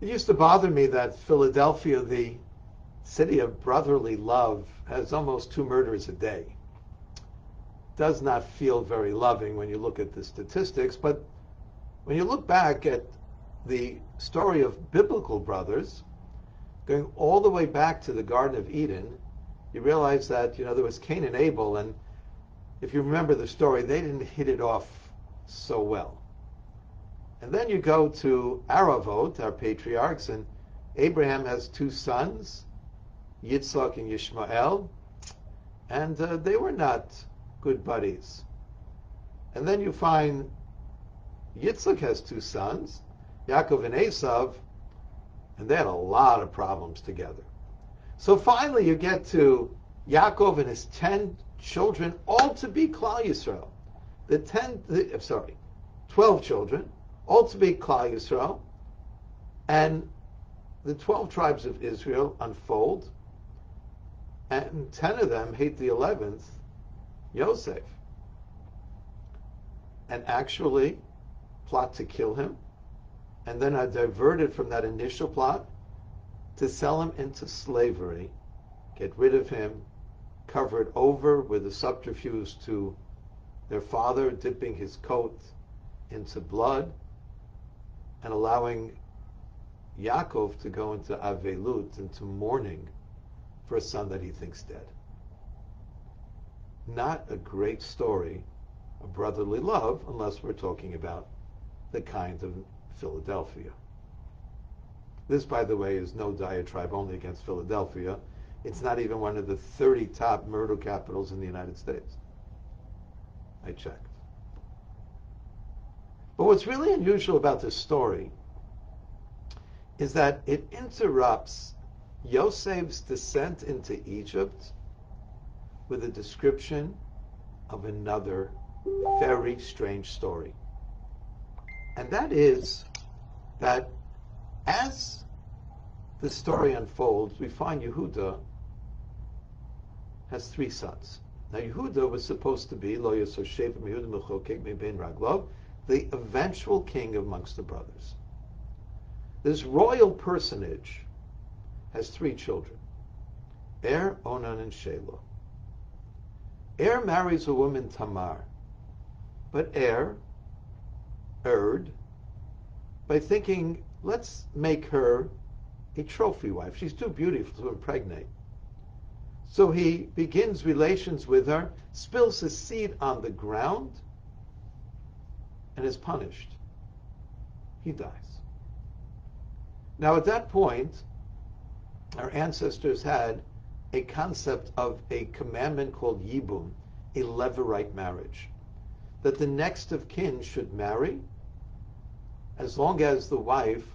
It used to bother me that Philadelphia, the city of brotherly love, has almost two murders a day. Does not feel very loving when you look at the statistics, but when you look back at the story of biblical brothers, going all the way back to the Garden of Eden, you realize that you know there was Cain and Abel, and if you remember the story, they didn't hit it off so well. And then you go to Aravot, our patriarchs, and Abraham has two sons, Yitzhak and Yishmael, and uh, they were not good buddies. And then you find Yitzhak has two sons, Yaakov and Esav, and they had a lot of problems together. So finally you get to Yaakov and his ten children, all to be Klal Yisrael. The ten, the, sorry, twelve children, to Klal Yisrael, and the twelve tribes of Israel unfold, and ten of them hate the eleventh, Yosef, and actually plot to kill him, and then are diverted from that initial plot to sell him into slavery, get rid of him, cover it over with a subterfuge to their father, dipping his coat into blood and allowing Yaakov to go into Avelut, into mourning for a son that he thinks dead. Not a great story of brotherly love unless we're talking about the kind of Philadelphia. This, by the way, is no diatribe only against Philadelphia. It's not even one of the 30 top murder capitals in the United States. I checked. But what's really unusual about this story is that it interrupts Yosef's descent into Egypt with a description of another very strange story. And that is that as the story unfolds, we find Yehuda has three sons. Now Yehuda was supposed to be Lo Yososhev Yehuda Mechokek Ben Raglov, the eventual king amongst the brothers. This royal personage has three children, Er, Onan, and Shelah. Er marries a woman Tamar, but Er erred by thinking, let's make her a trophy wife. She's too beautiful to impregnate. So he begins relations with her, spills his seed on the ground, and is punished. He dies. Now, at that point, our ancestors had a concept of a commandment called Yibum, a levirate marriage, that the next of kin should marry as long as the wife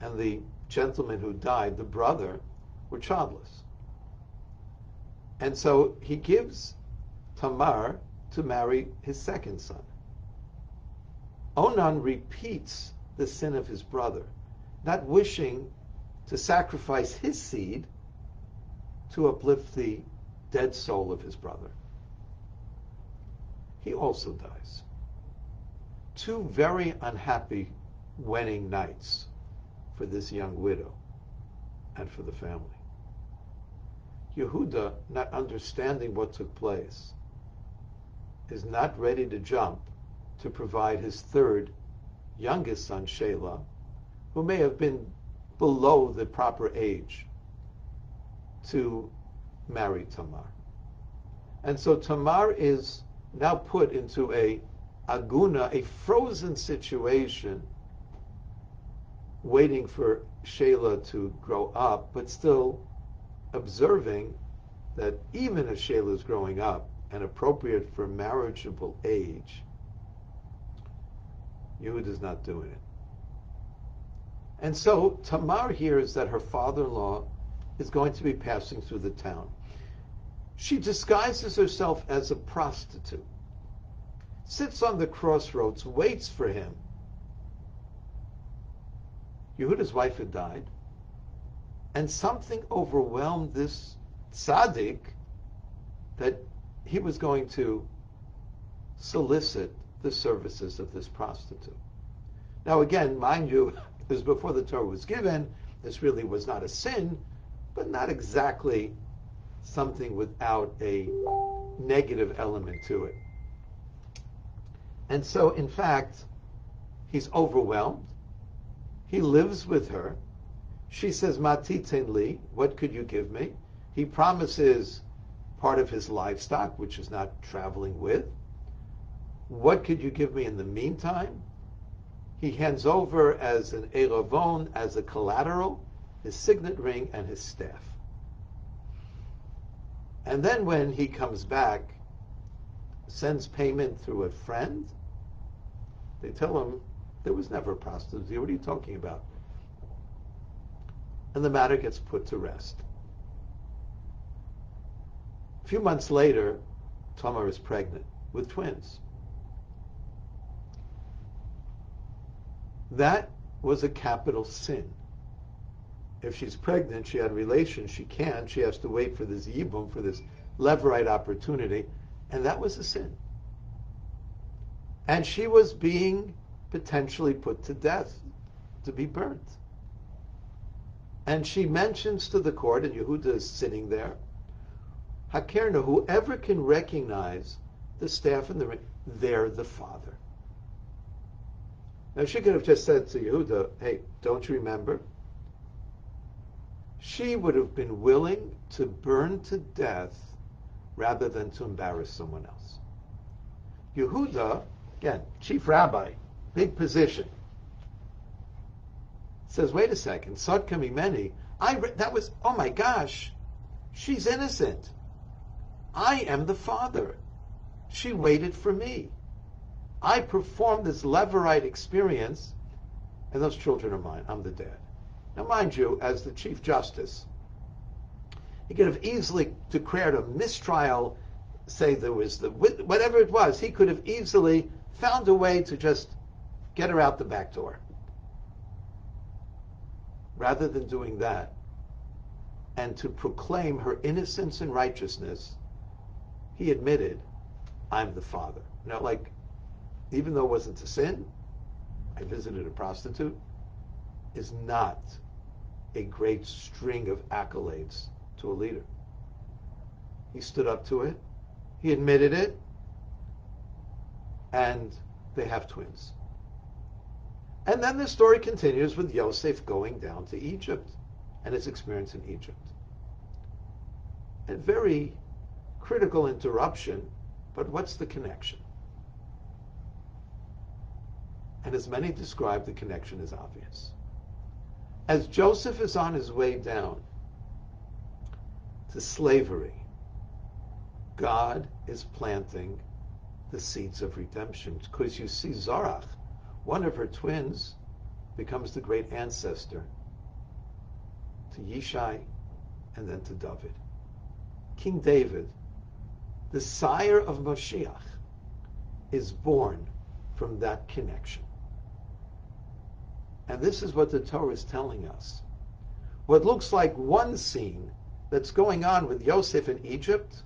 and the gentleman who died, the brother, were childless. And so he gives Tamar to marry his second son. Onan repeats the sin of his brother, not wishing to sacrifice his seed to uplift the dead soul of his brother. He also dies two very unhappy wedding nights for this young widow and for the family. Yehuda, not understanding what took place, is not ready to jump to provide his third youngest son, Shelah, who may have been below the proper age to marry Tamar. And so Tamar is now put into a aguna, a frozen situation, waiting for Shelah to grow up, but still observing that even as Shelah is growing up and appropriate for marriageable age, Yehud is not doing it. And so Tamar hears that her father-in-law is going to be passing through the town. She disguises herself as a prostitute sits on the crossroads, waits for him. Yehuda's wife had died, and something overwhelmed this tzaddik that he was going to solicit the services of this prostitute. Now, again, mind you, This before the Torah was given. This really was not a sin, but not exactly something without a negative element to it. And so, in fact, he's overwhelmed. He lives with her. She says, Matiten li, what could you give me? He promises part of his livestock, which is not traveling with. What could you give me in the meantime? He hands over as an eravon, as a collateral, his signet ring and his staff. And then when he comes back, sends payment through a friend, they tell him there was never a prostitute. What are you talking about? And the matter gets put to rest. A few months later, Tamar is pregnant with twins. That was a capital sin. If she's pregnant, she had relations, she can't. She has to wait for this yibum, for this levirate opportunity, and that was a sin. And she was being potentially put to death, to be burnt. And she mentions to the court, and Yehuda is sitting there, Hakerna, whoever can recognize the staff and the ring, they're the father. Now she could have just said to Yehuda, hey, don't you remember? She would have been willing to burn to death rather than to embarrass someone else. Yehuda, again, chief rabbi, big position, says, wait a second, Sodka Mimeni, I re- that was, oh my gosh, she's innocent. I am the father. She waited for me. I performed this Levirate experience, and those children are mine. I'm the dad. Now, mind you, as the Chief Justice, he could have easily declared a mistrial, say there was the whatever it was. He could have easily found a way to just get her out the back door. Rather than doing that, and to proclaim her innocence and righteousness, he admitted, "I'm the father." Now, like even though it wasn't a sin, I visited a prostitute, is not a great string of accolades to a leader. He stood up to it, he admitted it, and they have twins. And then the story continues with Yosef going down to Egypt and his experience in Egypt. A very critical interruption, but what's the connection? And as many describe, the connection is obvious. As Joseph is on his way down to slavery, God is planting the seeds of redemption. Because you see, Zarach, one of her twins, becomes the great ancestor to Yishai and then to David. King David, the sire of Moshiach, is born from that connection. And this is what the Torah is telling us. What looks like one scene that's going on with Yosef in Egypt,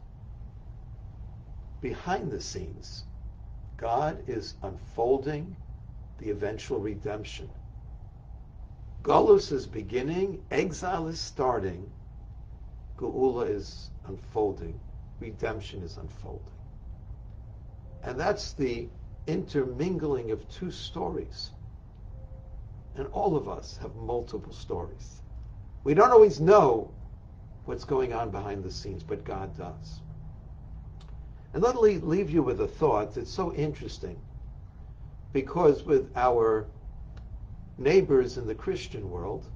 behind the scenes, God is unfolding the eventual redemption. Golus is beginning, exile is starting, Geula is unfolding, redemption is unfolding. And that's the intermingling of two stories. And all of us have multiple stories. We don't always know what's going on behind the scenes, but God does. And let me leave you with a thought that's so interesting because with our neighbors in the Christian world,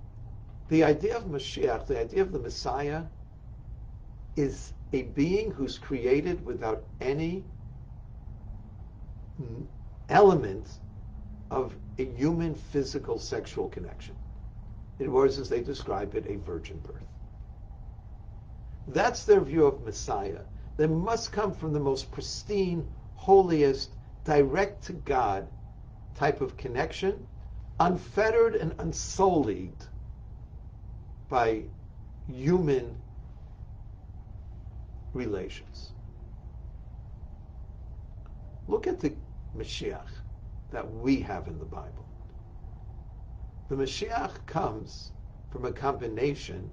the idea of Mashiach, the idea of the Messiah, is a being who's created without any element of a human physical sexual connection. In words as they describe it, a virgin birth. That's their view of Messiah. They must come from the most pristine, holiest, direct to God type of connection, unfettered and unsullied by human relations. Look at the Mashiach that we have in the Bible. The Mashiach comes from a combination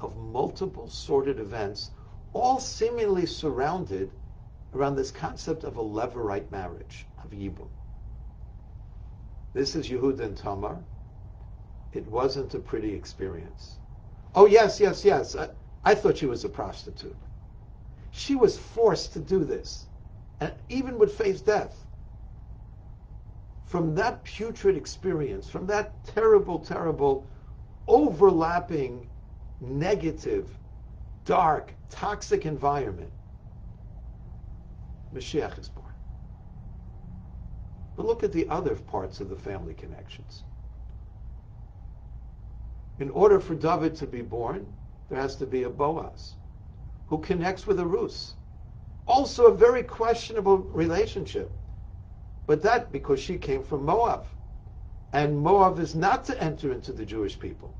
of multiple sordid events, all seemingly surrounded around this concept of a levirate marriage, of Yibum. This is Yehuda and Tamar. It wasn't a pretty experience. Oh, yes, yes, yes. I, I thought she was a prostitute. She was forced to do this, and even would face death. From that putrid experience, from that terrible, terrible, overlapping, negative, dark, toxic environment, Mashiach is born. But look at the other parts of the family connections. In order for David to be born, there has to be a Boaz who connects with a Rus. Also a very questionable relationship. But that because she came from Moab. And Moab is not to enter into the Jewish people.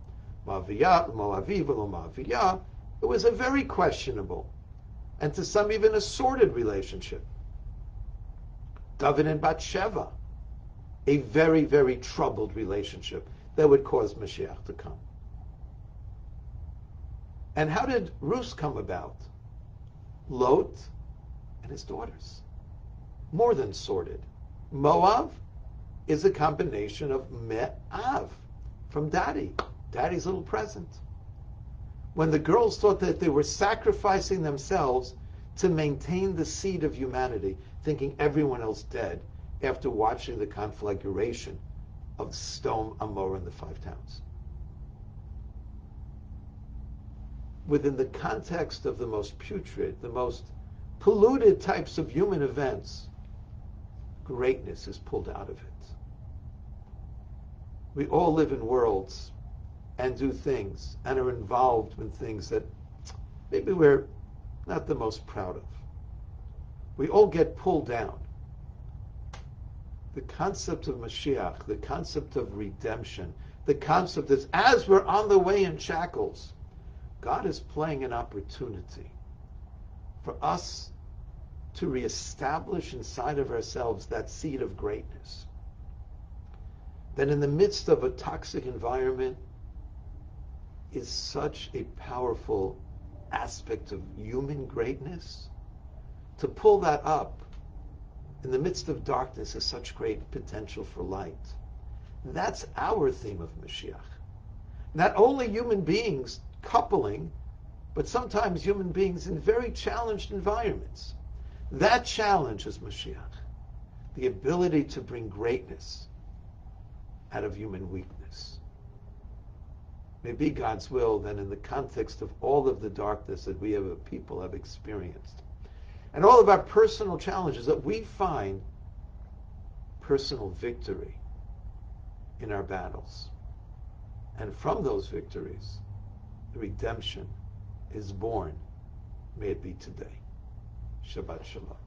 Moaviyah, Moaviv, Moaviyah, it was a very questionable and to some even a sordid relationship. David and Bathsheba, a very, very troubled relationship that would cause Mashiach to come. And how did Rus come about? Lot and his daughters. More than sordid. Moab is a combination of Me'av, from daddy, daddy's little present when the girls thought that they were sacrificing themselves to maintain the seed of humanity, thinking everyone else dead after watching the conflagration of Sodom, Amor, and the five towns. Within the context of the most putrid, the most polluted types of human events, greatness is pulled out of it. We all live in worlds and do things and are involved in things that maybe we're not the most proud of. We all get pulled down. The concept of Mashiach, the concept of redemption, the concept is as we're on the way in shackles, God is playing an opportunity for us to reestablish inside of ourselves that seed of greatness. That in the midst of a toxic environment, is such a powerful aspect of human greatness. To pull that up in the midst of darkness is such great potential for light. That's our theme of Mashiach. Not only human beings coupling, but sometimes human beings in very challenged environments. That challenge is Mashiach. The ability to bring greatness out of human weakness may be God's will, then in the context of all of the darkness that we as a people have experienced, and all of our personal challenges, that we find personal victory in our battles. And from those victories, the redemption is born. May it be today. 是吧？是吧